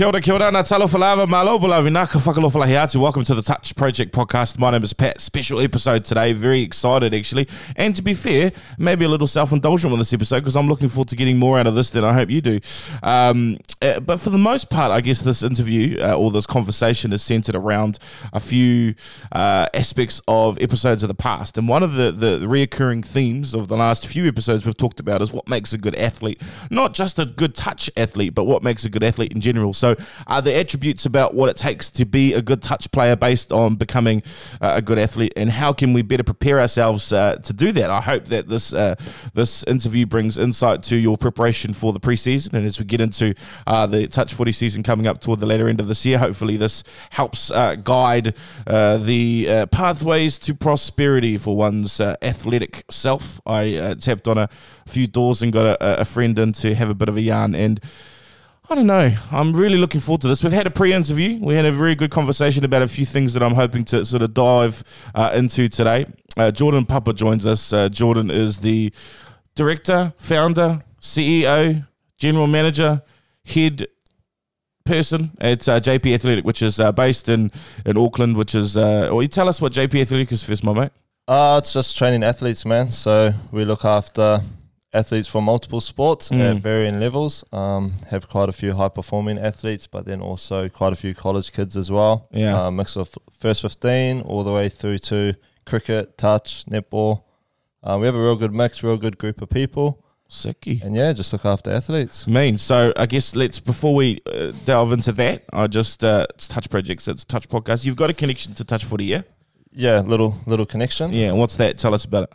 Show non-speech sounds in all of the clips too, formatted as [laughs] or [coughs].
Kia ora, kia ora, nā talo whalawa, malo bula vinaka whakalofalahi. Welcome to the Touch Project podcast. My name is Pat. Special episode today. Very excited, actually. And to be fair, maybe a little self-indulgent with this episode because I'm looking forward to getting more out of this than I hope you do. Um, uh, but for the most part, I guess this interview uh, or this conversation is centered around a few uh, aspects of episodes of the past. And one of the, the reoccurring themes of the last few episodes we've talked about is what makes a good athlete. Not just a good touch athlete, but what makes a good athlete in general. So, are the attributes about what it takes to be a good touch player based on becoming uh, a good athlete, and how can we better prepare ourselves uh, to do that? I hope that this uh, this interview brings insight to your preparation for the preseason, and as we get into uh, the touch footy season coming up toward the later end of this year, hopefully this helps uh, guide the pathways to prosperity for one's athletic self. I tapped on a few doors and got a, a friend in to have a bit of a yarn and. I don't know. I'm really looking forward to this. We've had a pre-interview. We had a very good conversation about a few things that I'm hoping to sort of dive uh, into today. Uh, Jordan Papa joins us. Uh, Jordan is the director, founder, CEO, general manager, head person at uh, JP Athletic, which is uh, based in in Auckland. Which is, uh, or you tell us what JP Athletic is first, my mate. Uh, it's just training athletes, man. So we look after athletes from multiple sports mm. at varying levels. Um, have quite a few high performing athletes, but then also quite a few college kids as well. Yeah, uh, mix of first fifteen all the way through to cricket, touch, netball. Uh, we have a real good mix, real good group of people. Sicky. And yeah, just look after athletes. Mean. So I guess let's before we uh, delve into that, I just uh, it's Touch Projects, it's Touch Podcast. You've got a connection to Touch Footy, yeah? Yeah, little little connection. Yeah, what's that? Tell us about it.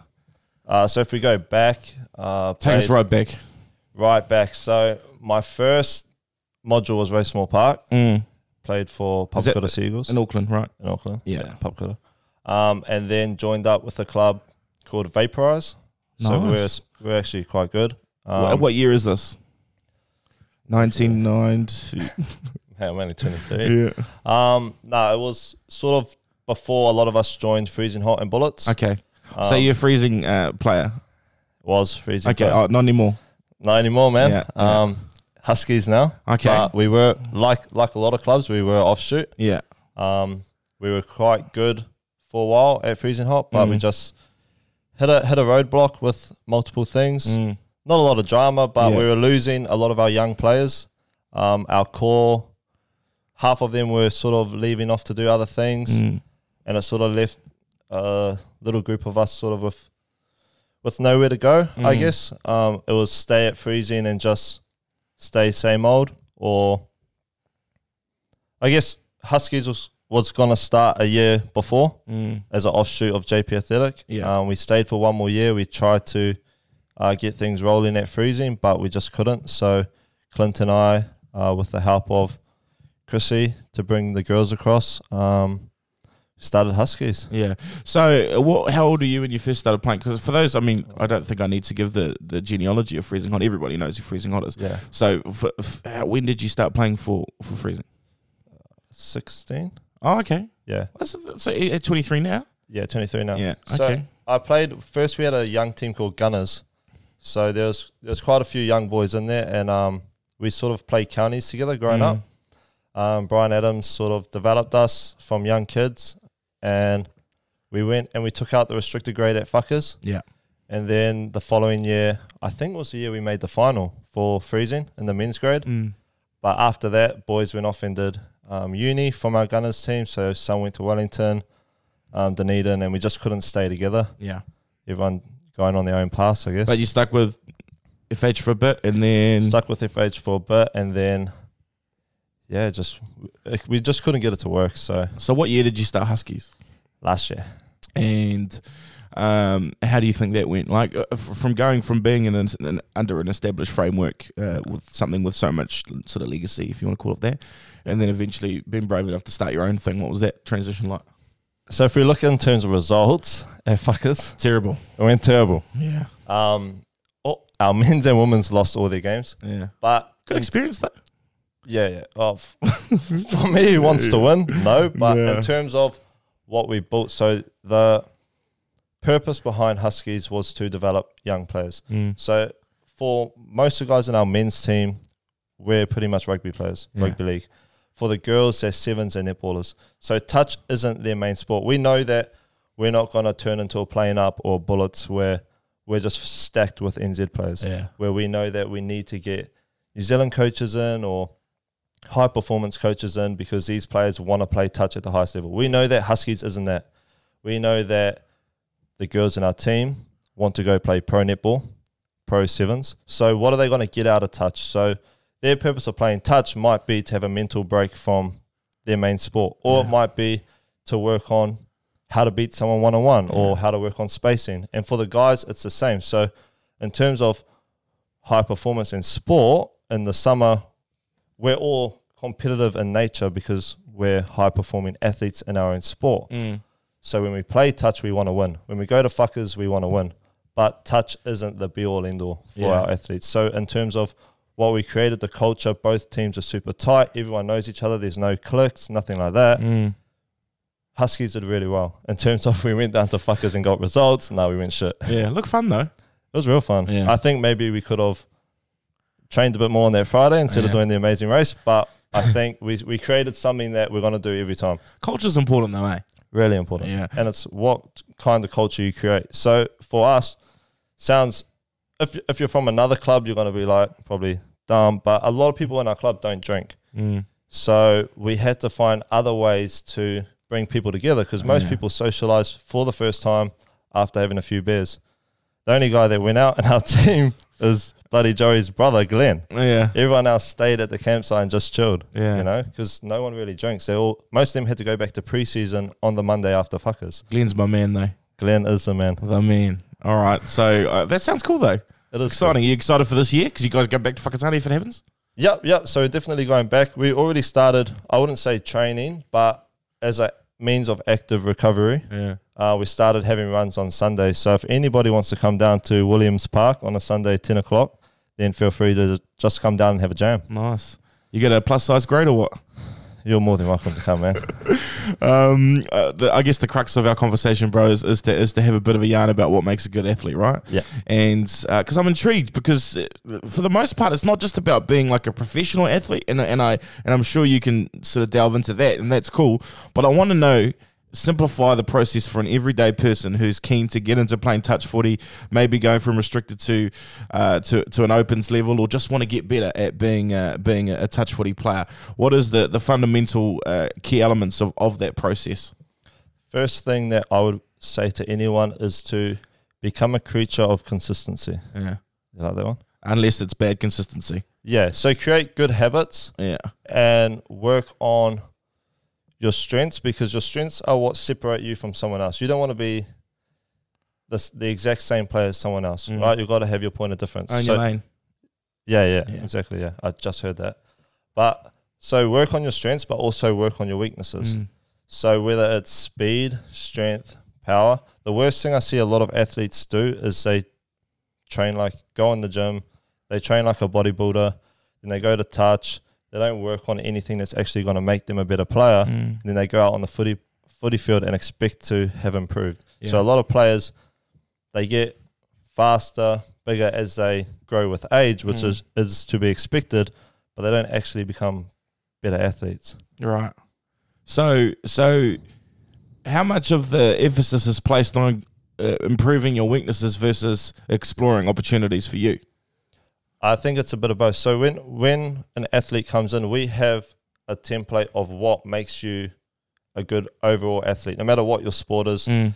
Uh, so if we go back, uh, take us right back. Right back. So my first module was Racemoor Park. Mm. Played for Papakura Seagulls in Auckland, right? In Auckland, yeah, yeah Um, and then joined up with a club called Vaporize. Nice. So we're we're actually quite good. Um, what, what, year is this? Nineteen ninety. [laughs] hey, I'm only twenty three. [laughs] Yeah. Um, no, it was sort of before a lot of us joined Freezing Hot and Bullets. Okay. Um, so you're a freezing uh, player. Was freezing. Okay, oh, not anymore. Not anymore, man. Yeah, um, yeah. Huskies now. Okay. But we were like like a lot of clubs. We were offshoot. Yeah. Um, we were quite good for a while at freezing hot, but mm. we just hit a hit a roadblock with multiple things. Mm. Not a lot of drama, but yeah. we were losing a lot of our young players. Um, our core, half of them were sort of leaving off to do other things, mm. and it sort of left a little group of us sort of with with nowhere to go. Mm. I guess um, it was stay at freezing and just stay same old, or I guess Huskies was was going to start a year before mm. as an offshoot of JP Athletic. Yeah. Um, we stayed for one more year. We tried to uh, get things rolling at freezing, but we just couldn't. So Clint and I, uh, with the help of Chrissy, to bring the girls across. Um, started Huskies. Yeah. So, uh, what? How old are you when you first started playing? Because for those, I mean, I don't think I need to give the, the genealogy of Freezing Hot. Everybody knows who Freezing Hot is. Yeah. So, for, for, when did you start playing for for Freezing? Sixteen. Oh, okay. Yeah. So, at twenty three now. Yeah, twenty three now. Yeah. So okay. I played first. We had a young team called Gunners. So there was there was quite a few young boys in there, and um, we sort of played counties together growing mm. up. Um, Brian Adams sort of developed us from young kids, and we went and we took out the restricted grade at Fuckers. Yeah. And then the following year, I think it was the year we made the final for freezing in the men's grade. Mm. But after that, boys went off and did um, uni from our gunners team. So some went to Wellington, um, Dunedin, and we just couldn't stay together. Yeah. Everyone going on their own paths, I guess. But you stuck with FH for a bit and then. Stuck with FH for a bit and then yeah, just we just couldn't get it to work. So, so what year did you start Huskies? Last year. And um, how do you think that went? Like uh, from going from being in an, under an established framework uh, with something with so much sort of legacy, if you want to call it that, and then eventually being brave enough to start your own thing. What was that transition like? So if we look in terms of results, our fuckers terrible. It went terrible. Yeah. Um, oh, our [laughs] men's and women's lost all their games. Yeah. But good experience though. Yeah, yeah. Oh, [laughs] for me, he wants to win. No, but yeah. in terms of what we built, so the purpose behind Huskies was to develop young players. Mm. So for most of the guys in our men's team, we're pretty much rugby players, Yeah. rugby league. For the girls, they're sevens and netballers. So touch isn't their main sport. We know that we're not going to turn into a playing up or bullets where we're just stacked with NZ players. Yeah. Where we know that we need to get New Zealand coaches in or high performance coaches in because these players want to play touch at the highest level. We know that Huskies isn't that. We know that the girls in our team want to go play pro netball, pro sevens. So what are they going to get out of touch? So their purpose of playing touch might be to have a mental break from their main sport, or it might be to work on how to beat someone one on one or how to work on spacing. And for the guys, it's the same. So in terms of high performance in sport in the summer, we're all competitive in nature because we're high performing athletes in our own sport. Mm. So when we play touch, we want to win. When we go to fuckers, we want to win. But touch isn't the be all end all for Yeah. our athletes. So in terms of what we created, the culture, both teams are super tight. Everyone knows each other. There's no cliques, nothing like that. Mm. Huskies did really well. In terms of [laughs] we went down to fuckers and got results. Now we went shit. Yeah. Look fun though. It was real fun. Yeah. I think maybe we could have trained a bit more on that Friday instead Yeah. of doing the amazing race. But I think we, we created something that we're going to do every time. Culture's important though, eh? Really important. Yeah. and it's what kind of culture you create. So for us, sounds if if you're from another club, you're going to be like probably dumb. But a lot of people in our club don't drink, Mm. so we had to find other ways to bring people together because most Yeah. people socialize for the first time after having a few beers. The only guy that went out in our [laughs] team is bloody Joey's brother, Glenn. Yeah. Everyone else stayed at the campsite and just chilled. Yeah. You know, because no one really drinks. They all most of them had to go back to preseason on the Monday after fuckers. Glenn's my man though. Glenn is the man. The man. All right. So uh, that sounds cool though. It is Exciting. You excited for this year? Because you guys go back to Whakatane if it happens? Yep, yep. So definitely going back. We already started. I wouldn't say training, but as a means of active recovery, Yeah. uh, we started having runs on Sunday. So if anybody wants to come down to Williams Park on a Sunday, ten o'clock, then feel free to just come down and have a jam. Nice. You get a plus size grade or what? You're more than welcome to come, man. [laughs] Um, uh, the, I guess the crux of our conversation, bro, is, is to is to have a bit of a yarn about what makes a good athlete, right? Yeah. And because I'm intrigued, because uh, for the most part, it's not just about being like a professional athlete, and and I and I'm sure you can sort of delve into that, and that's cool. But I want to know. Simplify the process for an everyday person who's keen to get into playing touch footy, maybe going from restricted to uh, to to an opens level, or just want to get better at being uh, being a, touch footy player. What is the the fundamental uh, key elements of, of that process? First thing that I would say to anyone is to become a creature of consistency. Yeah. You like that one? Unless it's bad consistency. Yeah. So create good habits Yeah. and work on your strengths because your strengths are what separate you from someone else. You don't want to be the, the exact same player as someone else, Mm. right? You've got to have your point of difference. Own So- your lane. yeah, yeah, Yeah. exactly. Yeah, I just heard that. But so work on your strengths, but also work on your weaknesses. Mm. So whether it's speed, strength, power, the worst thing I see a lot of athletes do is they train like go in the gym, they train like a bodybuilder, then they go to touch, they don't work on anything that's actually going to make them a better player. Mm. And then they go out on the footy footy field and expect to have improved. So a lot of players they get faster, bigger as they grow with age, which Mm. is is to be expected, but they don't actually become better athletes. Right. So, so how much of the emphasis is placed on uh, improving your weaknesses versus exploring opportunities for you? I think it's a bit of both. So when when an athlete comes in, we have a template of what makes you a good overall athlete, no matter what your sport is. Mm.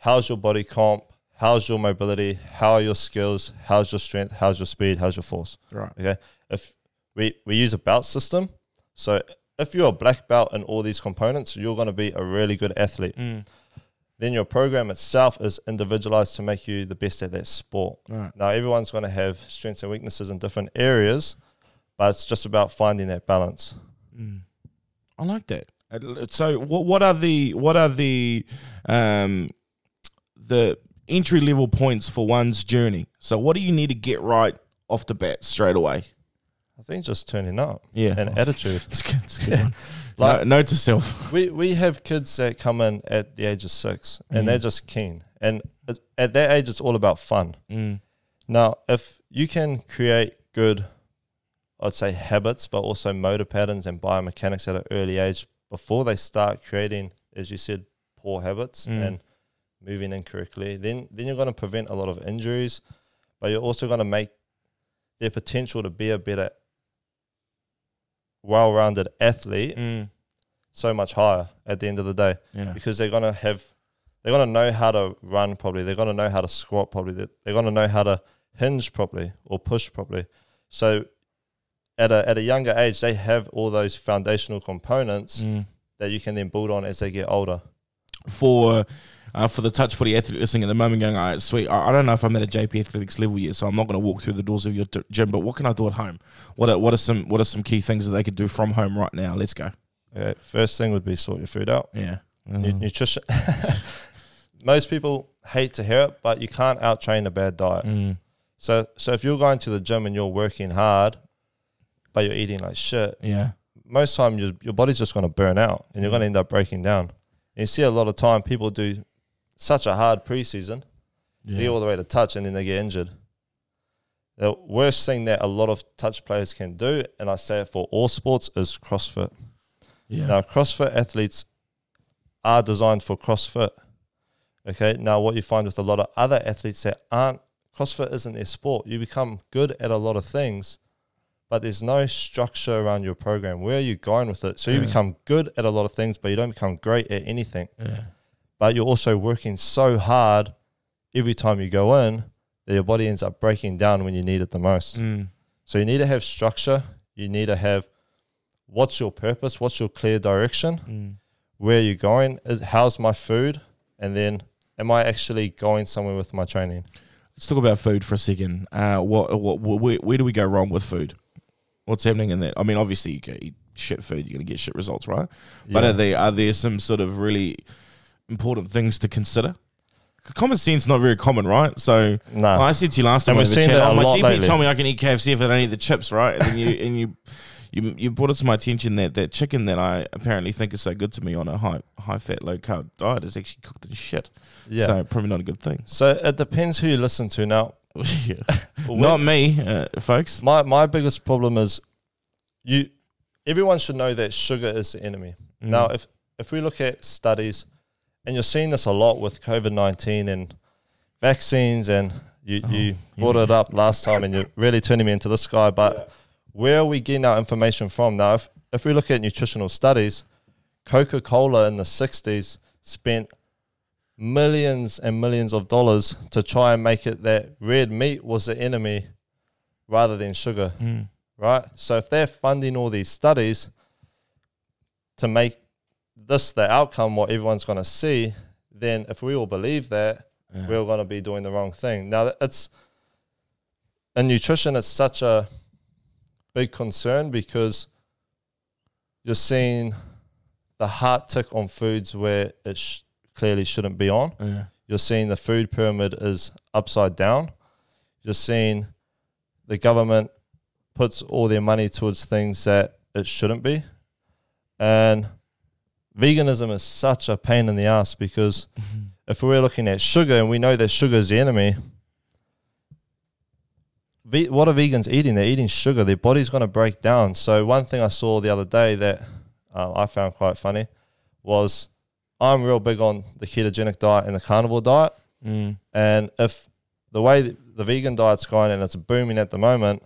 How's your body comp? How's your mobility? How are your skills? How's your strength? How's your speed? How's your force? Right. Okay. If we we use a belt system, so if you're a black belt in all these components, you're going to be a really good athlete. Mm. Then your program itself is individualized to make you the best at that sport. Right. Now everyone's going to have strengths and weaknesses in different areas, but it's just about finding that balance. Mm. I like that. So, what what are the what are the um the entry level points for one's journey? So, what do you need to get right off the bat straight away? I think just turning up Yeah, and [laughs] attitude. It's good. It's good. [laughs] Like- no, note to self. [laughs] We we have kids that come in at the age of six and Mm. they're just keen, and at that age it's all about fun. Mm. Now, if you can create good I'd say habits, but also motor patterns and biomechanics at an early age before they start creating, as you said, poor habits Mm. and moving incorrectly. Then then you're going to prevent a lot of injuries, but you're also going to make their potential to be a better, well-rounded athlete Mm. so much higher at the end of the day Yeah. because they're gonna have they're gonna know how to run properly. They're gonna know how to squat properly. They're, they're gonna know how to hinge properly or push properly. So at a at a younger age, they have all those foundational components Mm. that you can then build on as they get older. For uh, for the touch footy athlete listening at the moment, going, all right, sweet. I, I don't know if I'm at a JP Athletics level yet, so I'm not going to walk through the doors of your t- gym. But what can I do at home? What are, what are some what are some key things that they could do from home right now? Let's go. First thing would be sort your food out. Yeah. Mm. nutrition. [laughs] Most people hate to hear it, but you can't out train a bad diet. Mm. So so if you're going to the gym and you're working hard, but you're eating like shit, Yeah. most time your your body's just going to burn out and you're going to end up breaking down. And you see a lot of time people do such a hard preseason, they get all the way to touch, and then they get injured. The worst thing that a lot of touch players can do, and I say it for all sports, is CrossFit. Yeah. Now, CrossFit athletes are designed for CrossFit. Okay. Now, what you find with a lot of other athletes that aren't CrossFit isn't their sport. You become good at a lot of things, but there's no structure around your program. Where are you going with it? So you become good at a lot of things, but you don't become great at anything. Yeah. But you're also working so hard every time you go in that your body ends up breaking down when you need it the most. Mm. So you need to have structure. You need to have what's your purpose? What's your clear direction? Mm. where are you going? Is how's my food? And then am I actually going somewhere with my training? Let's talk about food for a second. Uh, what, what, where, where do we go wrong with food? What's happening in that? I mean, obviously you can eat shit food, you're gonna get shit results, right? But are there are there some sort of really important things to consider? Common sense not very common, right? So no, I said to you last time And we we're the chat. that Oh, my GP lately. told me I can eat KFC if I don't eat the chips, right? And then you and you you you brought it to my attention that that chicken that I apparently think is so good to me on a high high fat low carb diet is actually cooked in shit. yeah. So probably not a good thing. So it depends who you listen to. Now, [laughs] Yeah. [laughs] not me, uh, folks. my my biggest problem is you. Everyone should know that sugar is the enemy. Mm. Now, if if we look at studies, and you're seeing this a lot with COVID nineteen and vaccines, and you Oh, you brought it up last time, and you're really turning me into this guy. But where are we getting our information from now? If if we look at nutritional studies, Coca Cola in the '60s spent millions and millions of dollars to try and make it that red meat was the enemy rather than sugar Mm. right? So if they're funding all these studies to make this the outcome, what everyone's going to see, then if we all believe that, Yeah. we're going to be doing the wrong thing. Now, it's in nutrition, it's such a big concern because you're seeing the heart tick on foods where it sh- clearly shouldn't be on. Yeah. You're seeing the food pyramid is upside down. You're seeing the government puts all their money towards things that it shouldn't be. And veganism is such a pain in the ass because [laughs] if we're looking at sugar and we know that sugar is the enemy, ve- what are vegans eating? They're eating sugar. Their body's going to break down. So, one thing I saw the other day that uh, I found quite funny was I'm real big on the ketogenic diet and the carnivore diet. Mm. And if the way the vegan diet's going and it's booming at the moment,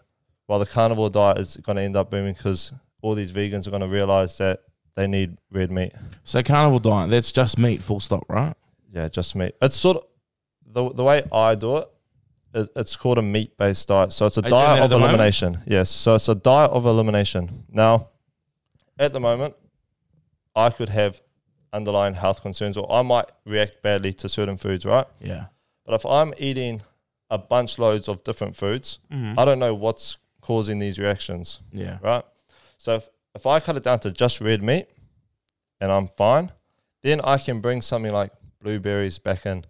while the carnivore diet is going to end up booming because all these vegans are going to realize that they need red meat. So carnivore diet, that's just meat, full stop, right? Yeah, just meat. It's sort of the the way I do it. it- It's called a meat based diet. So it's a Are diet of the moment? elimination. Yes. So it's a diet of elimination. Now, at the moment, I could have underlying health concerns or I might react badly to certain foods, right? Yeah. But if I'm eating a bunch loads of different foods, Mm. I don't know what's causing these reactions, Yeah. right? So if, if I cut it down to just red meat and I'm fine, then I can bring something like blueberries back in.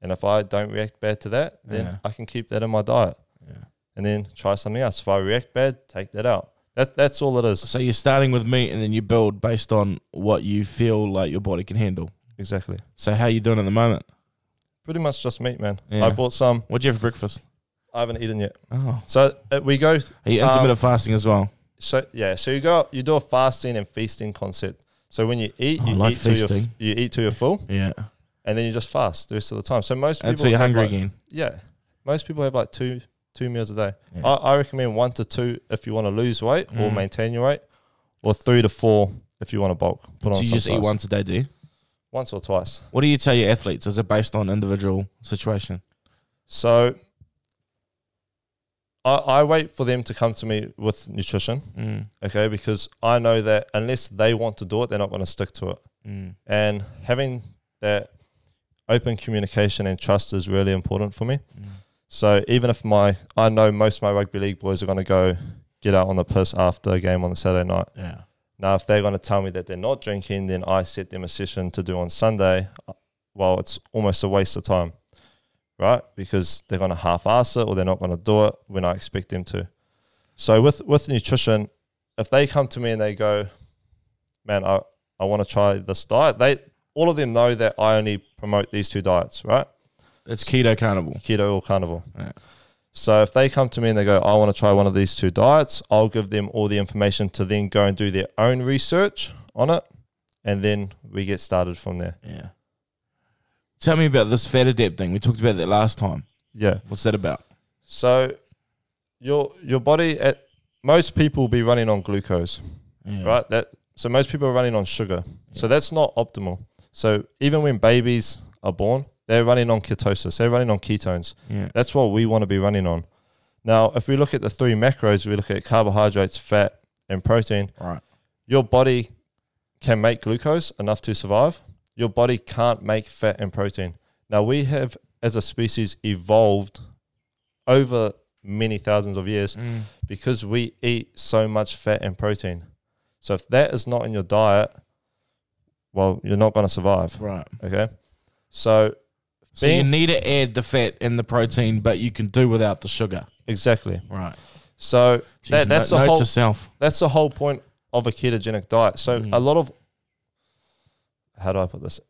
And if I don't react bad to that, then Yeah. I can keep that in my diet Yeah. and then try something else. If I react bad, take that out. That that's all it is. So you're starting with meat and then you build based on what you feel like your body can handle. Exactly. So how you doing at the moment? Pretty much just meat, man. Yeah. I bought some. What'd you have for breakfast? I haven't eaten yet. Oh, So uh, we go. are you Um, intermittent fasting as well? So yeah, so you go. You do a fasting and feasting concept. So when you eat, Oh, you like eat till you're, you eat till you're full, Yeah, and then you just fast the rest of the time. So most people until you're hungry like- again. Yeah, most people have like two two meals a day. Yeah. I, I recommend one to two if you want to lose weight or Mm. maintain your weight, or three to four if you want to bulk. Put on So you some just eat size. once a day, do you? once or twice. What do you tell your athletes? Is it based on individual situation? So I, I wait for them to come to me with nutrition, Mm. okay, because I know that unless they want to do it, they're not going to stick to it. Mm. And having that open communication and trust is really important for me. Mm. So even if my, I know most of my rugby league boys are going to go get out on the piss after a game on the Saturday night. Yeah. Now, if they're going to tell me that they're not drinking, then I set them a session to do on Sunday. uh, Well, it's almost a waste of time, right? Because they're going to half-ass it or they're not going to do it when I expect them to. So with with nutrition, if they come to me and they go, "Man, I I want to try this diet," they all of them know that I only promote these two diets, right? It's keto carnivore. Keto or carnivore. Yeah. So if they come to me and they go, I want to try one of these two diets, I'll give them all the information to then go and do their own research on it, and then we get started from there. Yeah. Tell me about this fat adapt thing. We talked about that last time. Yeah. What's that about? So your your body at most people will be running on glucose, Yeah. right? That so most people are running on sugar. So that's not optimal. So even when babies are born, they're running on ketosis. They're running on ketones. Yeah. That's what we want to be running on. Now, if we look at the three macros, we look at carbohydrates, fat, and protein. Right. Your body can make glucose enough to survive. Your body can't make fat and protein. Now, we have, as a species, evolved over many thousands of years Mm. because we eat so much fat and protein. So, if that is not in your diet, well, you're not going to survive. Right. Okay. So, So you need to add the fat and the protein, but you can do without the sugar. exactly. Right. So, Jeez, that, that's no- the whole that's the whole point of a ketogenic diet. So Mm. a lot of how do I put this?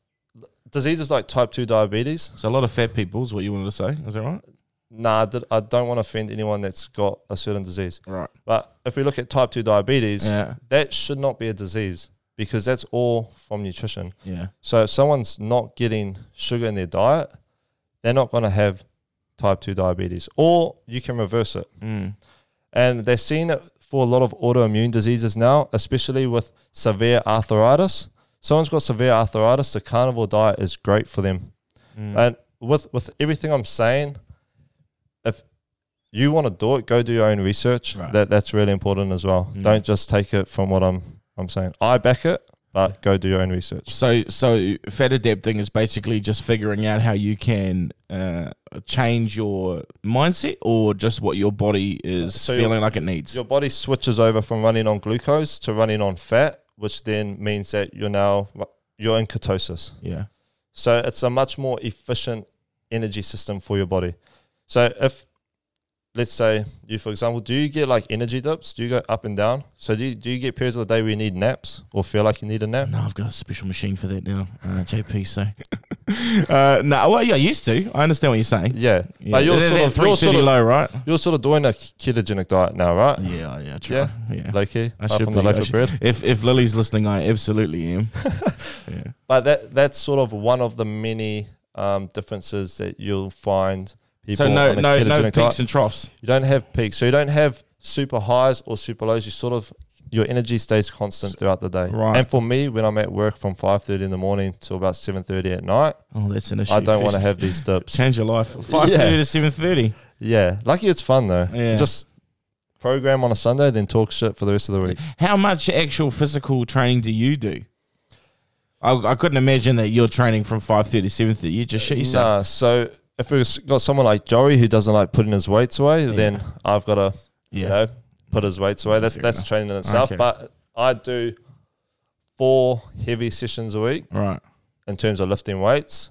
Diseases like type two diabetes. So a lot of fat people is what you wanted to say. Is that right? Nah, I don't want to offend anyone that's got a certain disease. Right. But if we look at type two diabetes, Yeah. that should not be a disease because that's all from nutrition. Yeah. So if someone's not getting sugar in their diet, they're not going to have type two diabetes, or you can reverse it. Mm. and they're seeing it for a lot of autoimmune diseases now, especially with severe arthritis. Someone's got severe arthritis, the carnivore diet is great for them. Mm. And with with everything I'm saying, if you want to do it, go do your own research. Right. That that's really important as well. Mm. Don't just take it from what I'm I'm saying. I back it, but go do your own research. So, so fat adapting is basically just figuring out how you can uh, change your mindset, or just what your body is So your- feeling like it needs. Your body switches over from running on glucose to running on fat, which then means that you're now you're in ketosis. yeah. So it's a much more efficient energy system for your body. So if let's say you, for example, do you get like energy dips? Do you go up and down? So do you, do you get periods of the day where you need naps or feel like you need a nap? No, I've got a special machine for that now. Uh, JP, so. [laughs] [laughs] uh, no, well, yeah, I used to. I understand what you're saying. Yeah, Yeah. but you're They're- sort of you're sort of, low, right? you're sort of doing a ketogenic diet now, right? Yeah, yeah, try. Yeah. yeah. Low key, I should from the loaf of bread. If if Lily's listening, I absolutely am. [laughs] yeah. But that that's sort of one of the many um, differences that you'll find people So no no no peaks diet. and troughs. You don't have peaks, so you don't have super highs or super lows. You sort of your energy stays constant throughout the day. Right. And for me, when I'm at work from five thirty in the morning till about seven thirty at night, Oh, that's an issue. I don't want to have these dips. [laughs] change your life. Five thirty Yeah. to seven thirty. Yeah, lucky it's fun though. Yeah. Just program on a Sunday, then talk shit for the rest of the week. How much actual physical training do you do? I, I couldn't imagine that you're training from five thirty to seven thirty. You just shit yourself. Nah, so if we've got someone like Joey who doesn't like putting his weights away, then I've got to Yeah. you know put his weights away. That's Fair that's enough. training in itself. Okay. But I do four heavy sessions a week Right. in terms of lifting weights,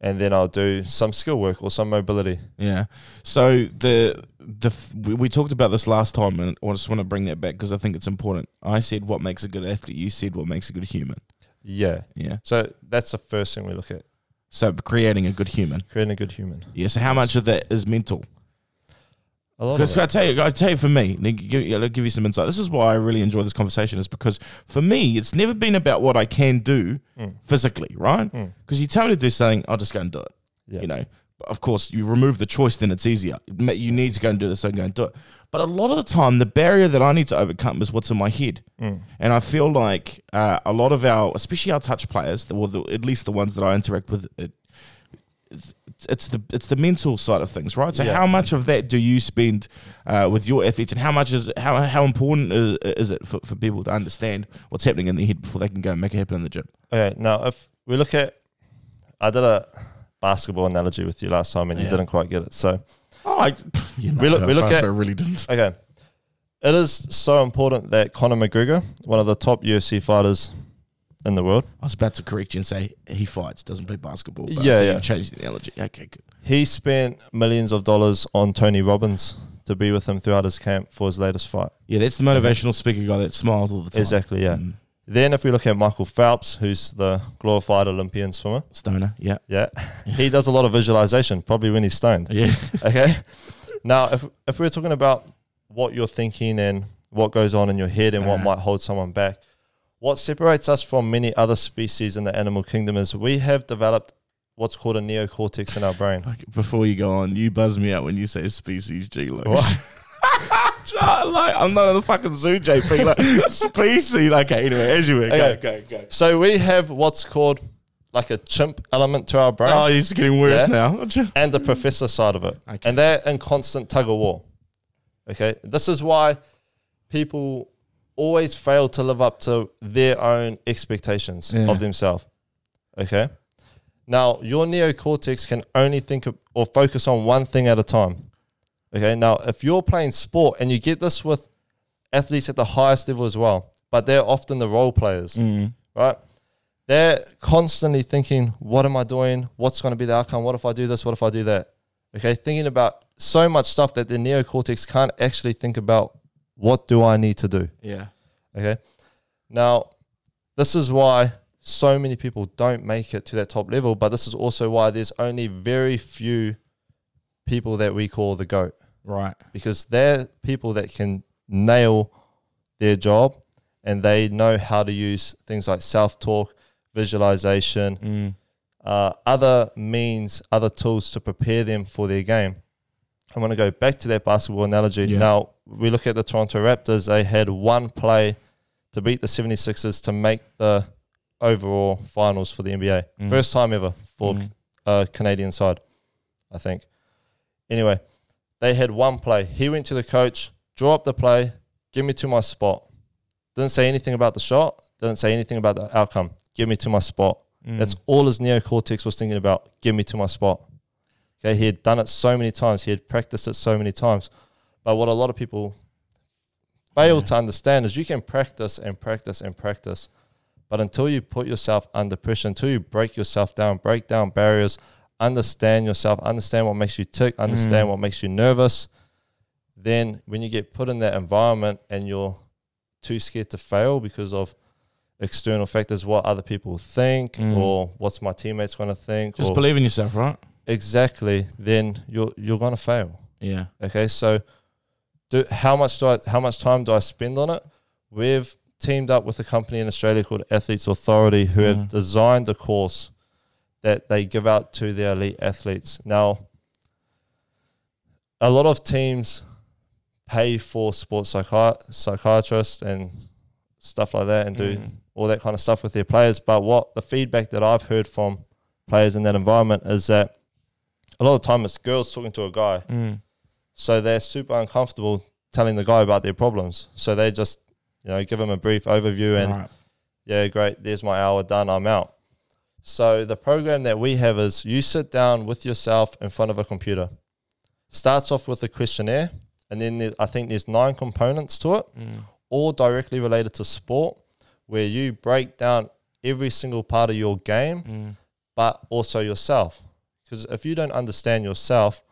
and then I'll do some skill work or some mobility. Yeah. So the the we, we talked about this last time, and I just want to bring that back because I think it's important. I said what makes a good athlete. You said what makes a good human. Yeah. Yeah. So that's the first thing we look at: So creating a good human. creating a good human. Yeah. So how much of that is mental? A lot Because. I tell you, I tell you, for me, give, I'll give you some insight. This is why I really enjoy this conversation, is because for me, it's never been about what I can do Mm. physically, right? Because you tell me to do something, I'll just go and do it. Yeah. You know, but of course, you remove the choice, then it's easier. You need to go and do this, so go and do it. But a lot of the time, the barrier that I need to overcome is what's in my head, Mm. and I feel like uh, a lot of our, especially our touch players, or the, at least the ones that I interact with, it, it's- it's the it's the mental side of things, right? So Yeah. how much of that do you spend uh, with your athletes, and how much is how how important is, is it for, for people to understand what's happening in their head before they can go and make it happen in the gym? Okay, now if we look at, I did a basketball analogy with you last time and you didn't quite get it. So, Oh, I, [laughs] you know, We look- we look at- I really didn't. okay, it is so important that Conor McGregor, one of the top UFC fighters in the world, I was about to correct you and say he fights, doesn't play basketball. But Yeah, so yeah. You've changed the analogy. Okay, good. he spent millions of dollars on Tony Robbins to be with him throughout his camp for his latest fight. Yeah, that's the motivational speaker guy that smiles all the time. Exactly, yeah. Mm. Then if we look at Michael Phelps, who's the glorified Olympian swimmer, Stoner. Yeah. yeah, [laughs] he does a lot of visualization, probably when he's stoned. Yeah. [laughs] Okay. now, if if we're talking about what you're thinking and what goes on in your head and what Uh-huh. might hold someone back, what separates us from many other species in the animal kingdom is we have developed what's called a neocortex in our brain. Like, before you go on, you buzz me out when you say species G. Like, [laughs] like I'm not in the fucking zoo, JP. Like species. Okay, anyway, as you were. Go, Okay. go, go. So we have what's called like a chimp element to our brain Oh, it's getting worse Yeah. now. [laughs] and the professor side of it. Okay. And they're in constant tug of war. Okay. This is why people always fail to live up to their own expectations Yeah. of themselves. Okay. Now, your neocortex can only think of, or focus on one thing at a time. Okay. Now, if you're playing sport, and you get this with athletes at the highest level as well, but they're often the role players, Mm. right? They're constantly thinking, what am I doing? What's going to be the outcome? What if I do this? What if I do that? Okay. Thinking about so much stuff that the neocortex can't actually think about what do I need to do? Yeah. Okay. Now, this is why so many people don't make it to that top level, but this is also why there's only very few people that we call the GOAT Right. because they're people that can nail their job and they know how to use things like self talk, visualization, Mm. uh, other means, other tools to prepare them for their game. I want to go back to that basketball analogy. Yeah. Now, we look at the Toronto Raptors, they had one play to beat the 76ers to make the overall finals for the NBA. Mm. First time ever for Mm. a Canadian side, I think. Anyway, they had one play. He went to the coach, draw up the play, give me to my spot. Didn't say anything about the shot, didn't say anything about the outcome. Give me to my spot. Mm. That's all his neocortex was thinking about. Give me to my spot. Okay, he had done it so many times. He had practiced it so many times. But what a lot of people fail Yeah. to understand is you can practice and practice and practice. But until you put yourself under pressure, until you break yourself down, break down barriers, understand yourself, understand what makes you tick, understand Mm. what makes you nervous, then when you get put in that environment and you're too scared to fail because of external factors, what other people think, Mm. or what's my teammates going to think, Just or believe in yourself, right? exactly, then you're you're going to fail. Yeah. Okay, so do how much do I how much time do I spend on it? We've teamed up with a company in Australia called Athletes Authority who Mhm. have designed a course that they give out to their elite athletes. Now, a lot of teams pay for sports psychi- psychiatrists and stuff like that and do Mm. all that kind of stuff with their players. But what the feedback that I've heard from players in that environment is that a lot of the time it's girls talking to a guy. Mm. So they're super uncomfortable telling the guy about their problems. So they just, you know, give him a brief overview and Right. yeah, great, there's my hour done, I'm out. So the program that we have is you sit down with yourself in front of a computer. Starts off with a questionnaire, and then there, I think there's nine components to it, Mm. all directly related to sport, where you break down every single part of your game Mm. but also yourself. Because if you don't understand yourself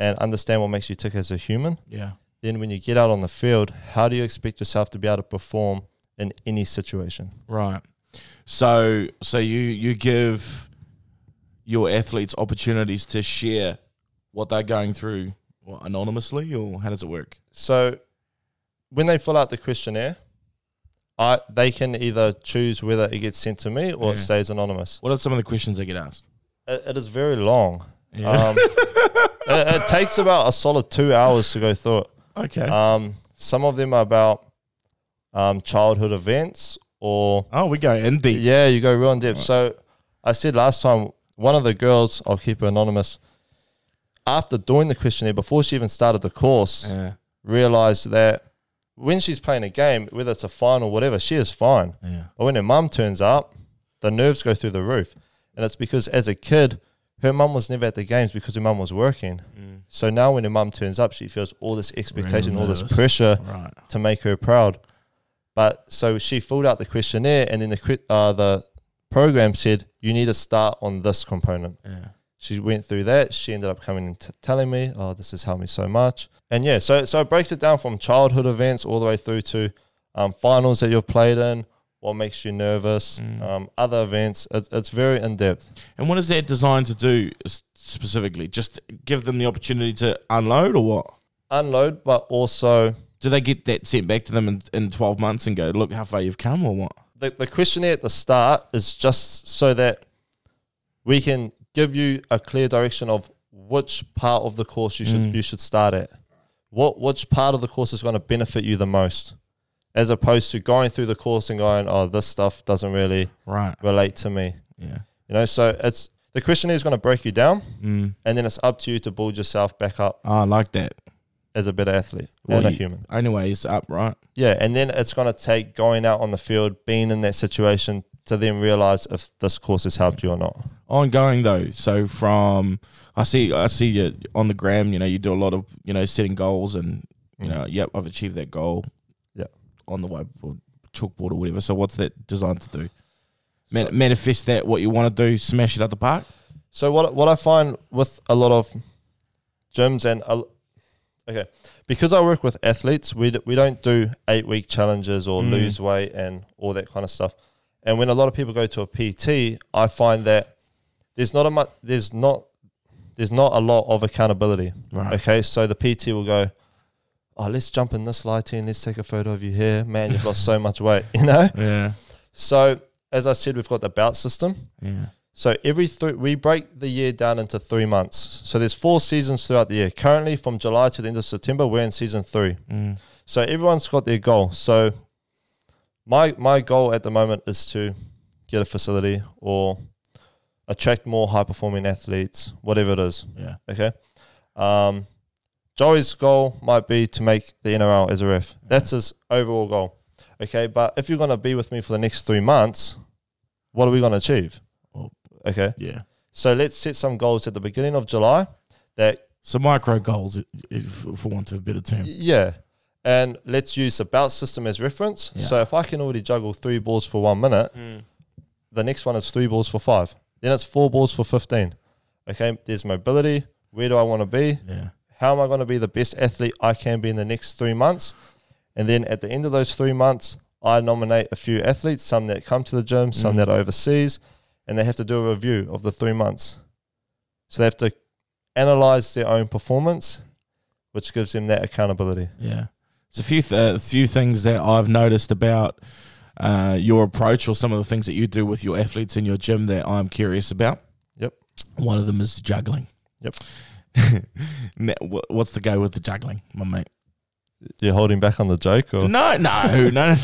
and understand what makes you tick as a human, Yeah. then when you get out on the field, how do you expect yourself to be able to perform in any situation? Right. So so you you give your athletes opportunities to share what they're going through What, anonymously, or how does it work? So when they fill out the questionnaire, I they can either choose whether it gets sent to me or Yeah. it stays anonymous. What are some of the questions they get asked? It, it is very long. Yeah. Um, [laughs] it, it takes about a solid two hours to go through it. okay. Um, some of them are about um, childhood events or oh, we go in deep. yeah, you go real in depth. So I said last time, one of the girls, I'll keep her anonymous, after doing the questionnaire before she even started the course, Yeah. realized that when she's playing a game, whether it's a final or whatever, she is fine. Yeah. But when her mum turns up, the nerves go through the roof. And it's because as a kid, her mum was never at the games because her mum was working. Mm. So now when her mum turns up, she feels all this expectation, all this pressure Right. to make her proud. But so she filled out the questionnaire, and then the uh, the program said you need to start on this component. Yeah. She went through that. She ended up coming and t- telling me, "Oh, this has helped me so much." And yeah, so so it breaks it down from childhood events all the way through to um, finals that you've played in, what makes you nervous, Mm. um, other events. It's, it's very in depth. And what is that designed to do specifically? Just give them the opportunity to unload, or what? Unload, but also Do they get that sent back to them in, in 12 months and go, look how far you've come, or what? the, the questionnaire at the start is just so that we can give you a clear direction of which part of the course you should Mm. you should start at. What which part of the course is going to benefit you the most, as opposed to going through the course and going, oh, this stuff doesn't really Right. relate to me. Yeah. You know, so it's the questionnaire is going to break you down, Mm. and then it's up to you to build yourself back up Oh, I like that. as a better athlete Well, and a human. Anyway, Anyways, up, right? Yeah, and then it's going to take going out on the field, being in that situation, to then realize if this course has helped you or not. Ongoing though. So from I see I see you on the gram, you know, you do a lot of, you know, setting goals and you know, yep, I've achieved that goal. On the whiteboard, chalkboard or whatever. So what's that designed to do? Man- So- manifest that what you want to do, smash it at the park? So what what I find with a lot of gyms and a, okay, because I work with athletes, we d- we don't do eight week challenges or Mm. lose weight and all that kind of stuff. And when a lot of people go to a PT, I find that there's not a much there's not there's not a lot of accountability. Right. Okay, so the PT will go, oh, let's jump in this lighting, let's take a photo of you here. Man, you've lost so much weight, [laughs] you know. Yeah. So as I said, we've got the belt system. Yeah. So every th- we break the year down into three months. So there's four seasons throughout the year. Currently, from July to the end of September, we're in season three. Mm. So everyone's got their goal. So my my goal at the moment is to get a facility or attract more high performing athletes, whatever it is. Yeah. Okay. Um, Joey's goal might be to make the NRL as a ref. That's his overall goal. Okay, but if you're gonna be with me for the next three months, what are we gonna achieve? Okay. Yeah. So let's set some goals at the beginning of July that So micro goals, i- if, for want of a better term. yeah. And let's use the belt system as reference. Yeah. So if I can already juggle three balls for one minute, hmm. the next one is three balls for five. Then it's four balls for 15. Okay, there's mobility. Where do I want to be? Yeah. How am I going to be the best athlete I can be in the next three months? And then at the end of those three months, I nominate a few athletes, some that come to the gym, some Mm. that are overseas, and they have to do a review of the three months. So they have to analyze their own performance, which gives them that accountability. Yeah. There's a few th- a few things that I've noticed about uh, your approach or some of the things that you do with your athletes in your gym that I'm curious about. Yep. One of them is juggling. Yep. [laughs] What's the go with the juggling, my mate? You're holding back on the joke, or No, no, no.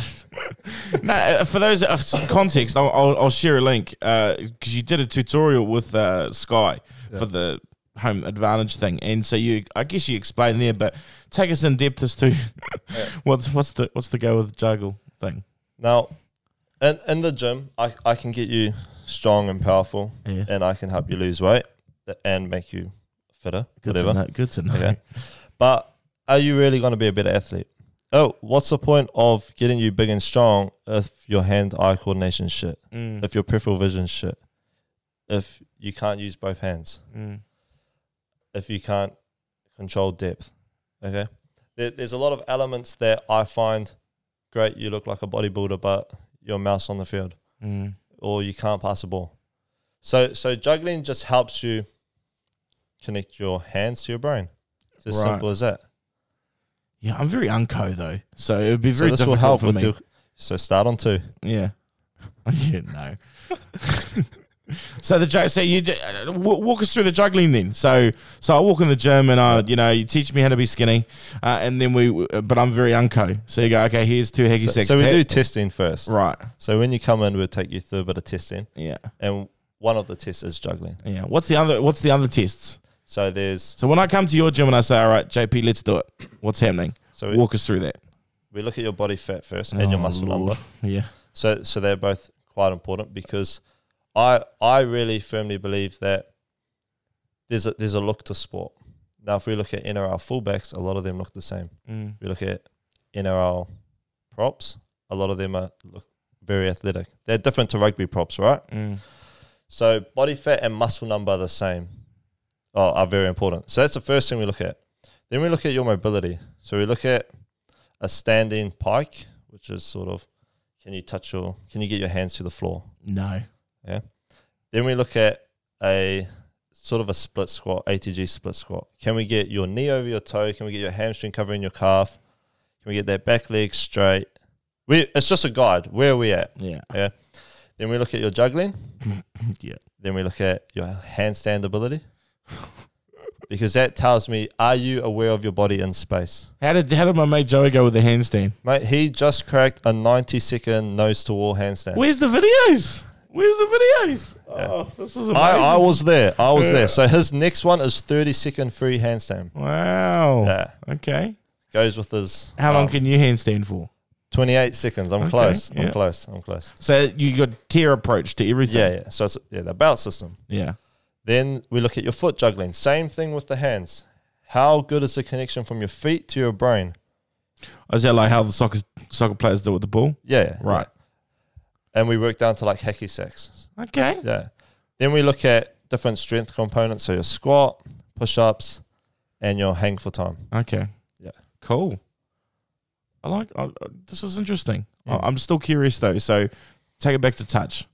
no, uh, for those uh, some context, I'll, I'll, I'll share a link because you did a tutorial with uh, Sky Yeah. for the home advantage thing, and so you, I guess you explained there, but take us in depth as to [laughs] what's what's the what's the go with the juggle thing. now in, in the gym, I, I can get you strong and powerful, Yeah, and I can help you lose weight and make you fitter, good whatever. to know. Good to know. Okay. But are you really going to be a better athlete? Oh, what's the point of getting you big and strong if your hand-eye coordination shit, Mm, if your peripheral vision shit, if you can't use both hands, mm, if you can't control depth? Okay, there, there's a lot of elements that I find great. You look like a bodybuilder, but you're a mouse on the field, mm. or you can't pass a ball. So, so juggling just helps you connect your hands to your brain. It's as Right. simple as that. Yeah, I'm very unco though, so it would be very so this will difficult help for with me. your. So start on two. Yeah. [laughs] yeah, no. so the ju- so you ju- uh, w- walk us through the juggling then. So so I walk in the gym and I you know you teach me how to be skinny, uh, and then we uh, but I'm very unco. So you go okay here's two haggy So, six. so we do testing first. right. So when you come in, we'll take you through a bit of testing, Yeah. and one of the tests is juggling. Yeah. What's the other What's the other tests? So there's So when I come to your gym and I say all right JP let's do it. What's happening? so we, Walk us through that. we look at your body fat first and your Oh, muscle Lord. number. Yeah. So so they're both quite important because I I really firmly believe that there's a there's a look to sport. Now if we look at NRL fullbacks, a lot of them look the same. Mm. we look at NRL props, a lot of them are look very athletic. They're different to rugby props, right? Mm. So body fat and muscle number are the same, oh, are very important. So that's the first thing we look at. Then we look at your mobility. So we look at a standing pike, which is sort of can you touch your can you get your hands to the floor? No. Yeah. Then we look at a sort of a split squat, ATG split squat. Can we get your knee over your toe? Can we get your hamstring covering your calf? Can we get that back leg straight? We it's just a guide. Where are we at? Yeah. Yeah. Then we look at your juggling. [coughs] Yeah. Then we look at your handstand ability. [laughs] because that tells me, are you aware of your body in space? How did How did my mate Joey go with the handstand? Mate, he just cracked a 90 second nose to wall handstand. Where's the videos? Where's the videos? Oh, this is amazing. I, I was there. I was there. So his next one is 30 second free handstand. wow. Yeah. Okay. Goes with his. How long um, can you handstand for? 28 seconds. I'm Okay, close. yeah. I'm close. I'm close. So you got tier approach to everything. Yeah, yeah. So it's yeah, the belt system. Yeah. Then we look at your foot juggling. Same thing with the hands. How good is the connection from your feet to your brain? Is that like how the soccer soccer players do with the ball? Yeah, yeah, Right. And we work down to like hacky sacks. Okay. Yeah. Then we look at different strength components. So your squat, push ups, and your hang for time. Okay. Yeah. Cool. I like. I, this is interesting. Mm. Yeah. I'm still curious though. So take it back to touch.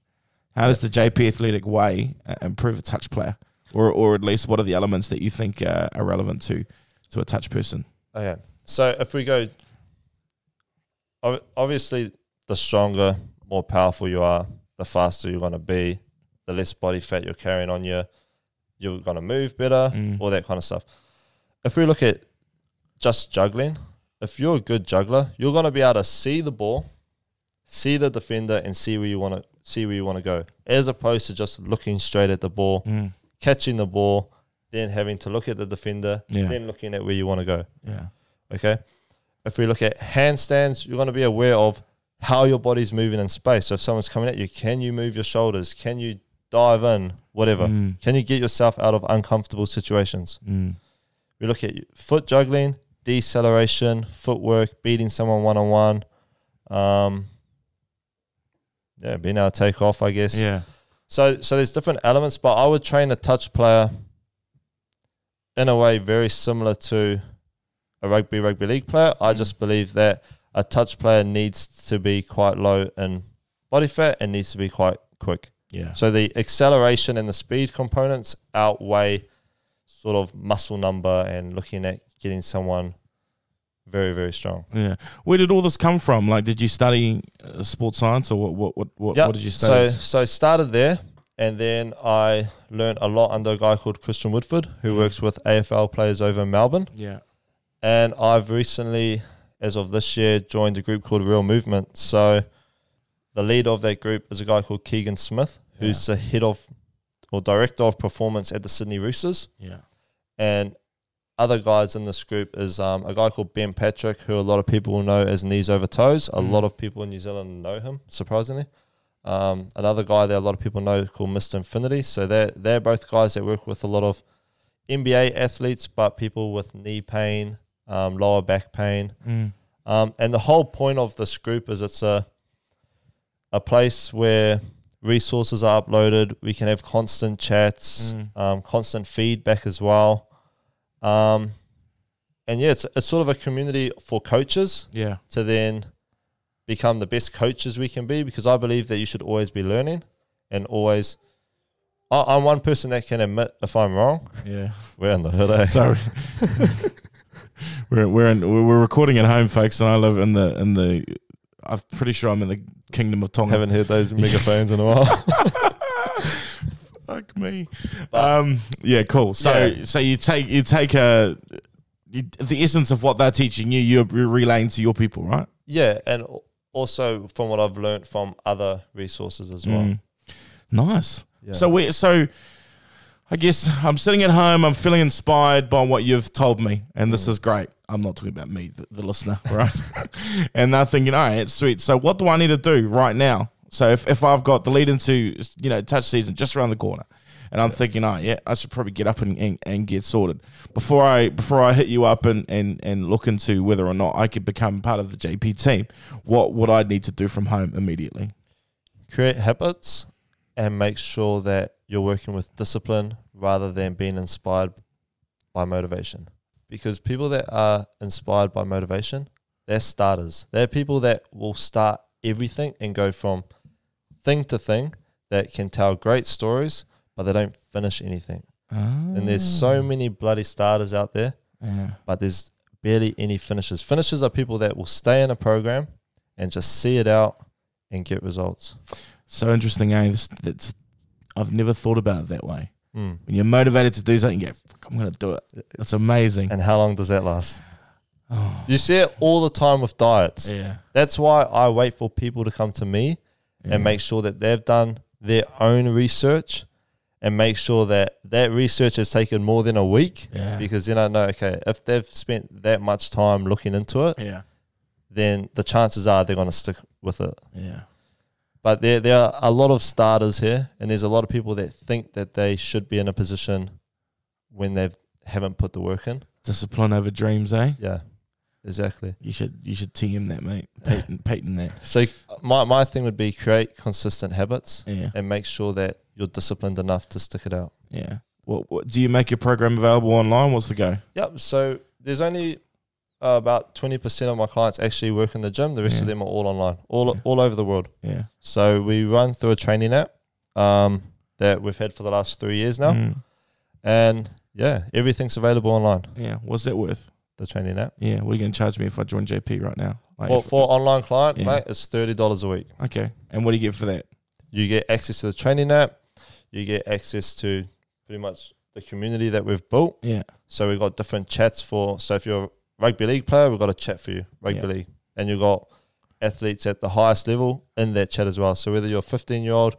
How does the JP Athletic way uh, improve a touch player, or or at least what are the elements that you think uh, are relevant to to a touch person? Okay. So if we go, obviously, the stronger, more powerful you are, the faster you're going to be, the less body fat you're carrying on you, you're going to move better, Mm. all that kind of stuff. If we look at just juggling, if you're a good juggler, you're going to be able to see the ball, see the defender, and see where you want to see where you want to go, as opposed to just looking straight at the ball, Mm. catching the ball, then having to look at the defender, Yeah. then looking at where you want to go. Yeah. Okay. If we look at handstands, you're going to be aware of how your body's moving in space. So if someone's coming at you, can you move your shoulders? Can you dive in? Whatever. Mm. Can you get yourself out of uncomfortable situations? Mm. We look at foot juggling, deceleration, footwork, beating someone one on one. Yeah, being able to take off, I guess. Yeah. So so there's different elements, but I would train a touch player in a way very similar to a rugby rugby league player. I Mm. just believe that a touch player needs to be quite low in body fat and needs to be quite quick. Yeah. So the acceleration and the speed components outweigh sort of muscle number and looking at getting someone very very strong. Yeah. Where did all this come from? Like, did you study uh, sports science, or what? What? What? What, Yeah. what did you study? so I started there, and then I learned a lot under a guy called Christian Woodford, who Mm. works with AFL players over in Melbourne. yeah. And I've recently, as of this year, joined a group called Real Movement. So the leader of that group is a guy called Keegan Smith, who's the head of or director of performance at the Sydney Roosters. Yeah. And other guys in this group is um, a guy called Ben Patrick, who a lot of people will know as Knees Over Toes. A Mm. lot of people in New Zealand know him, surprisingly. Um, another guy that a lot of people know called Mr. Infinity. So they're, they're both guys that work with a lot of NBA athletes, but people with knee pain, um, lower back pain. Mm. Um, and the whole point of this group is it's a a place where resources are uploaded. We can have constant chats, Mm. um, constant feedback as well. Um, and yeah, it's it's sort of a community for coaches Yeah. to then become the best coaches we can be because I believe that you should always be learning and always. I- I'm one person that can admit if I'm wrong. Yeah. We're in the hood, eh? Sorry. [laughs] we're we're in, we're recording at home, folks, and I live in the in the. I'm pretty sure I'm in the kingdom of Tonga. Haven't heard those megaphones in a while. [laughs] Fuck me. um, yeah, cool. So Yeah. so you take you take a you, the essence of what they're teaching you, you're re- relaying to your people, right? yeah, and al- also from what I've learned from other resources as well. Mm. Nice. Yeah. So we so I guess I'm sitting at home, I'm feeling inspired by what you've told me, and this is great. I'm not talking about me, the, the listener, [laughs] right? and they're thinking, all right, it's sweet. So what do I need to do right now? So if, if I've got the lead into you know touch season just around the corner, and I'm thinking, all right, yeah, I should probably get up and, and, and get sorted before I before I hit you up and, and, and look into whether or not I could become part of the JP team. What would I need to do from home immediately? create habits and make sure that you're working with discipline rather than being inspired by motivation. Because people that are inspired by motivation, they're starters. They're people that will start everything and go from thing to thing that can tell great stories, but they don't finish anything. And there's so many bloody starters out there, Yeah. but there's barely any finishers. Finishers are people that will stay in a program and just see it out and get results. So interesting, eh? This, that's, I've never thought about it that way. Mm. When you're motivated to do something, you go, I'm going to do it. That's amazing. And how long does that last? Oh, You see it all the time with diets. yeah. That's why I wait for people to come to me yeah. and make sure that they've done their own research and make sure that that research has taken more than a week Yeah. because then I know, okay, if they've spent that much time looking into it, Yeah. then the chances are they're going to stick with it. Yeah. But there, there are a lot of starters here, and there's a lot of people that think that they should be in a position when they haven't put the work in. Discipline over dreams, eh? Yeah, exactly. You should you should TM that, mate. Patent, Peyton [laughs] that. So my, my thing would be create consistent habits Yeah. and make sure that you're disciplined enough to stick it out. Yeah. What, what do you make your program available online? What's the go? Yep. So there's only uh, about 20% of my clients actually work in the gym. The rest of them are all online, all Yeah. all over the world. Yeah. So we run through a training app um, that we've had for the last three years now, Mm. and yeah, everything's available online. Yeah. What's that worth? The training app Yeah. What are you going to charge me if I join JP right now? Like for for online client, Yeah. mate, it's thirty dollars a week. okay. And what do you get for that? You get access to the training app. You get access to pretty much the community that we've built. Yeah. So we've got different chats for. So if you're a rugby league player, we've got a chat for you, rugby Yeah. league, and you've got athletes at the highest level in that chat as well. So whether you're a 15 year old,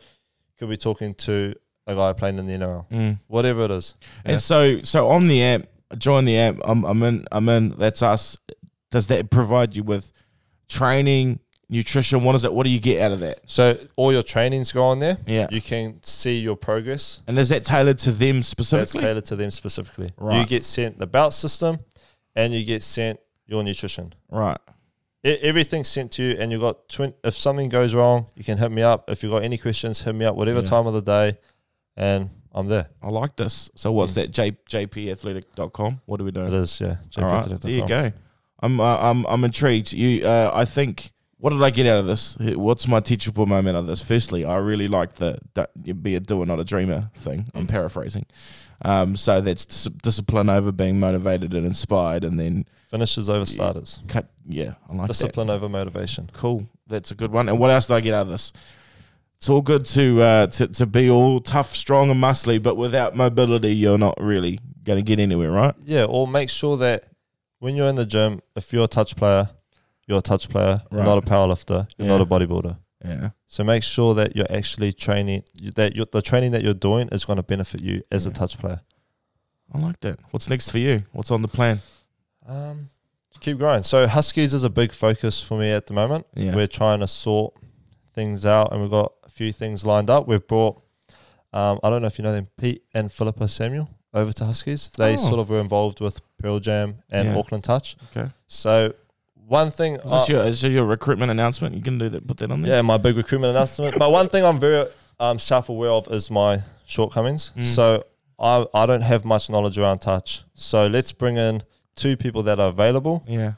could be talking to a guy playing in the NRL, Mm. whatever it is. Yeah. And so, so on the app, join the app. I'm, I'm in. I'm in. That's us. Does that provide you with training, nutrition? What is it? What do you get out of that? So all your trainings go on there. Yeah. You can see your progress. And is that tailored to them That's specifically? tailored to them specifically. You get sent the belt system, and you get sent your nutrition. right. E- everything's sent to you, and you got twin. If something goes wrong, you can hit me up. If you got any questions, hit me up. Whatever Yeah. time of the day, and I'm there. I like this. So what's Mm. that? J, jpathletic.com. What are we doing? It is, yeah. All right, there you go. I'm uh, I'm I'm intrigued. You, uh, I think. What did I get out of this? What's my teachable moment of this? Firstly, I really like the, be a doer, not a dreamer thing. I'm paraphrasing. Um, so that's dis- discipline over being motivated and inspired, and then Finishes over starters. cut. Yeah, I like that. Discipline over motivation. Cool. That's a good one. And what else do I get out of this? It's all good to uh, to to be all tough, strong, and muscly, but without mobility, you're not really going to get anywhere, right? Yeah, or make sure that when you're in the gym, if you're a touch player, you're a touch player. You're not a powerlifter. You're Yeah. not a bodybuilder. Yeah. So make sure that you're actually training. That the training that you're doing is going to benefit you as a touch player. I like that. What's next for you? What's on the plan? Um, keep growing. So Huskies is a big focus for me at the moment. Yeah. We're trying to sort things out, and we've got few things lined up. We've brought, um, I don't know if you know them, Pete and Philippa Samuel over to Huskies. They Oh. sort of were involved with Pearl Jam and Yeah. Auckland Touch. Okay. So one thing, Is this, I- your, is your recruitment announcement? You can do that. Put that on there. yeah, my big recruitment announcement. But one thing I'm very um, self-aware of is my shortcomings. Mm. So I I don't have much knowledge around touch. So let's bring in two people that are available Yeah.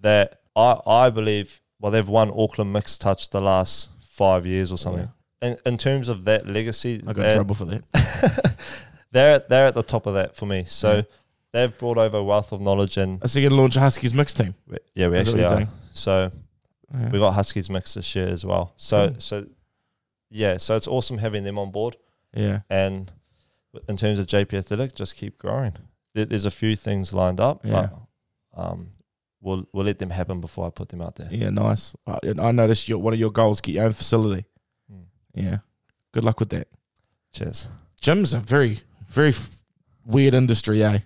that I I believe well they've won Auckland mixed touch the last five years or something. In, in terms of that legacy, I got in trouble for that. [laughs] they're they're at the top of that for me. So Yeah. they've brought over a wealth of knowledge and So you're going to launch a Huskies mix team. we- yeah, we Is actually are. you're So Yeah. we got Huskies mix this year as well. So Cool. so yeah, so it's awesome having them on board. Yeah. And in terms of JP Athletic, just keep growing. There- There's a few things lined up, Yeah. but um, we'll we'll let them happen before I put them out there. Yeah, nice. I, I noticed your, one of your goals get your own facility. Yeah. Good luck with that. Cheers. Gyms are very, very f- weird industry, eh?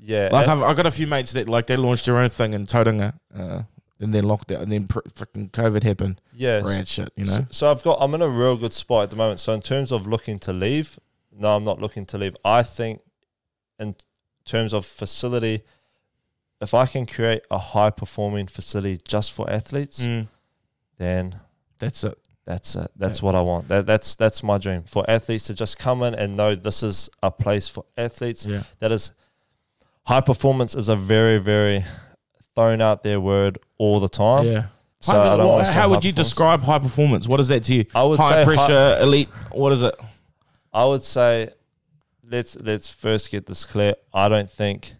Yeah, Like I've, I've got a few mates that like they launched their own thing in Tauranga, uh, and then locked out, and then pr- freaking COVID happened. yeah. Shit, you know. So, so I've got I'm in a real good spot at the moment. So in terms of looking to leave, no, I'm not looking to leave. I think in terms of facility, if I can create a high performing facility just for athletes, Mm. then That's it. That's it. That's what I want. That, that's that's my dream for athletes to just come in and know this is a place for athletes. Yeah. That is high performance is a very very thrown out there word all the time. yeah. So how I don't what- want to say how would you describe high performance? What is that to you? I would high say high- pressure, elite. What is it? I would say let's let's first get this clear. I don't think.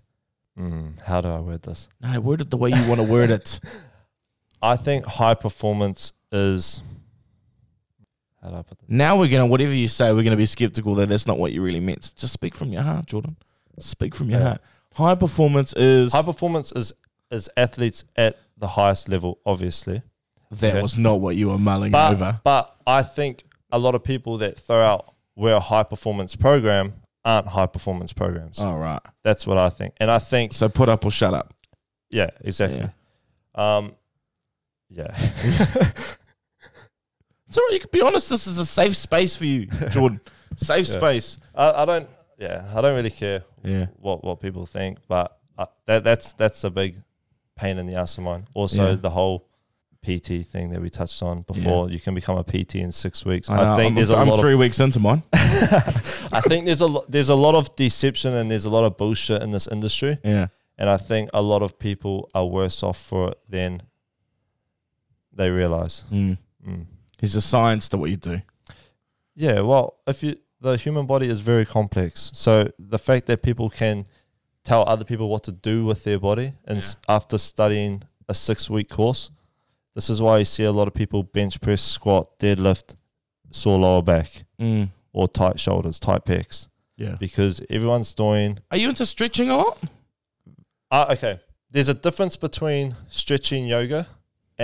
Mm, how do I word this? No, word it the way you want to word it. [laughs] I think high performance is. How do I put this? Now we're gonna whatever you say, we're gonna be skeptical that that's not what you really meant. Just speak from your heart, Jordan. Speak from your Yeah. heart. High performance is High performance is is athletes at the highest level, obviously. that was not what you were mulling But over. but I think a lot of people that throw out we're a high performance program aren't high performance programs. All right. That's what I think, and I think So put up or shut up. yeah, exactly. Um, yeah. [laughs] It's all right. You can be honest. This is a safe space for you, Jordan. [laughs] safe Yeah. space. I, I don't. Yeah, I don't really care Yeah. what what people think, but uh, that that's that's a big pain in the ass of mine. Also, Yeah. the whole PT thing that we touched on before. You can become a PT in six weeks. I, I, know, think I'm, there's a I'm lot three weeks into mine. [laughs] I think there's a lo- there's a lot of deception and there's a lot of bullshit in this industry, Yeah. and I think a lot of people are worse off for it than they realize. Mm. Mm. There's a science to what you do. Yeah, well, if you the human body is very complex, so the fact that people can tell other people what to do with their body, and s after studying a six week course, this is why you see a lot of people bench press, squat, deadlift, sore lower back, Mm. or tight shoulders, tight pecs, Yeah. because everyone's doing. Are you into stretching a lot? Ah, okay. There's a difference between stretching yoga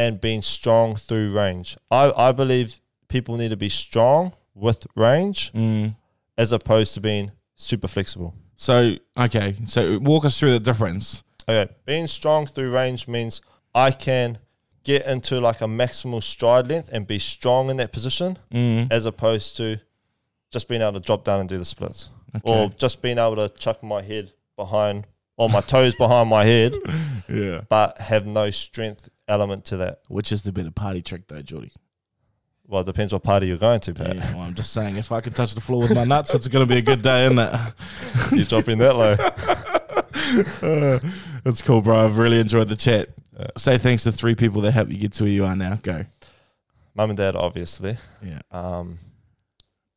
and being strong through range. I I believe people need to be strong with range Mm. as opposed to being super flexible. So okay. So walk us through the difference. Okay, being strong through range means I can get into like a maximal stride length and be strong in that position Mm. as opposed to just being able to drop down and do the splits Okay. or just being able to chuck my head behind or my toes behind my head [laughs] yeah. but have no strength element to that. Which is the better party trick, though, Geordie? Well, it depends what party you're going to, Pat. Yeah, well, I'm just saying, if I can touch the floor with my nuts, it's going to be a good day, isn't it? [laughs] You're dropping that low. Uh, [laughs] That's cool, bro. I've really enjoyed the chat. Say thanks to three people that helped you get to where you are now. Go. Mum and dad, obviously. Yeah. um,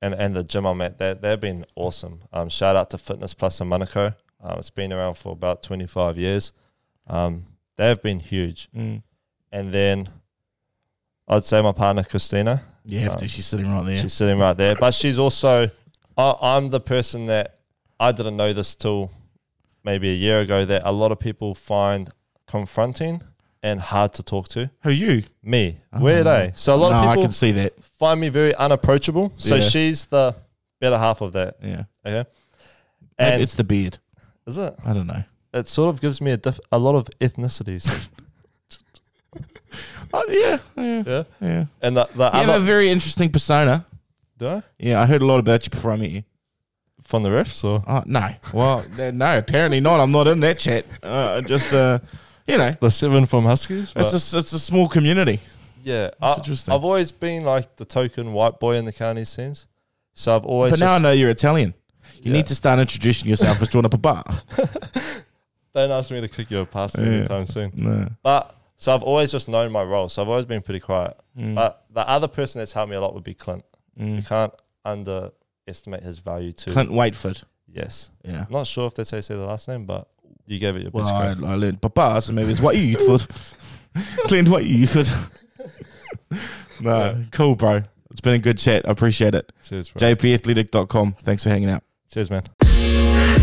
and and the gym I'm at, they they've been awesome. Um, shout out to Fitness Plus in Manukau. Um, it's been around for about 25 years. Um, they've been huge. Mm. And then I'd say my partner Christina. You have to. Um, She's sitting right there. She's sitting right there, but she's also. I, I'm the person that I didn't know this till maybe a year ago that a lot of people find confronting and hard to talk to. Who you? Me, weird, Oh. eh? So a lot no, of I people can see that. find me very unapproachable. So Yeah. she's the better half of that. Yeah. Okay. And it's the beard. Is it? I don't know. It sort of gives me a diff- a lot of ethnicities. [laughs] Oh, yeah. Yeah. yeah. Yeah. And the, the You have a very interesting persona. do I? Yeah, I heard a lot about you before I met you. from the refs or Oh, no. Well, [laughs] no, apparently not. I'm not in that chat. Uh, just, uh, you know, the seven from Huskies. it's a, it's a small community. yeah, I, interesting. I've always been like the token white boy in the county teams. So I've always But now I just, know you're Italian. You Yeah. need to start introducing yourself as Jordan Papa. [laughs] don't ask me to kick you a pass Yeah. anytime soon. No. But so I've always just known my role. So I've always been pretty quiet. Mm. But the other person that's helped me a lot would be Clint. You Mm. can't underestimate his value too. Clint Waitford. Yes. Yeah. Not sure if that's how you say the last name, but you gave it your Well, best I, crack. I learned papa, so maybe it's what you eat food. [laughs] Clint, you food. no, cool, bro. It's been a good chat. I appreciate it. Cheers, bro. JPathletic.com. Thanks for hanging out. Cheers, man.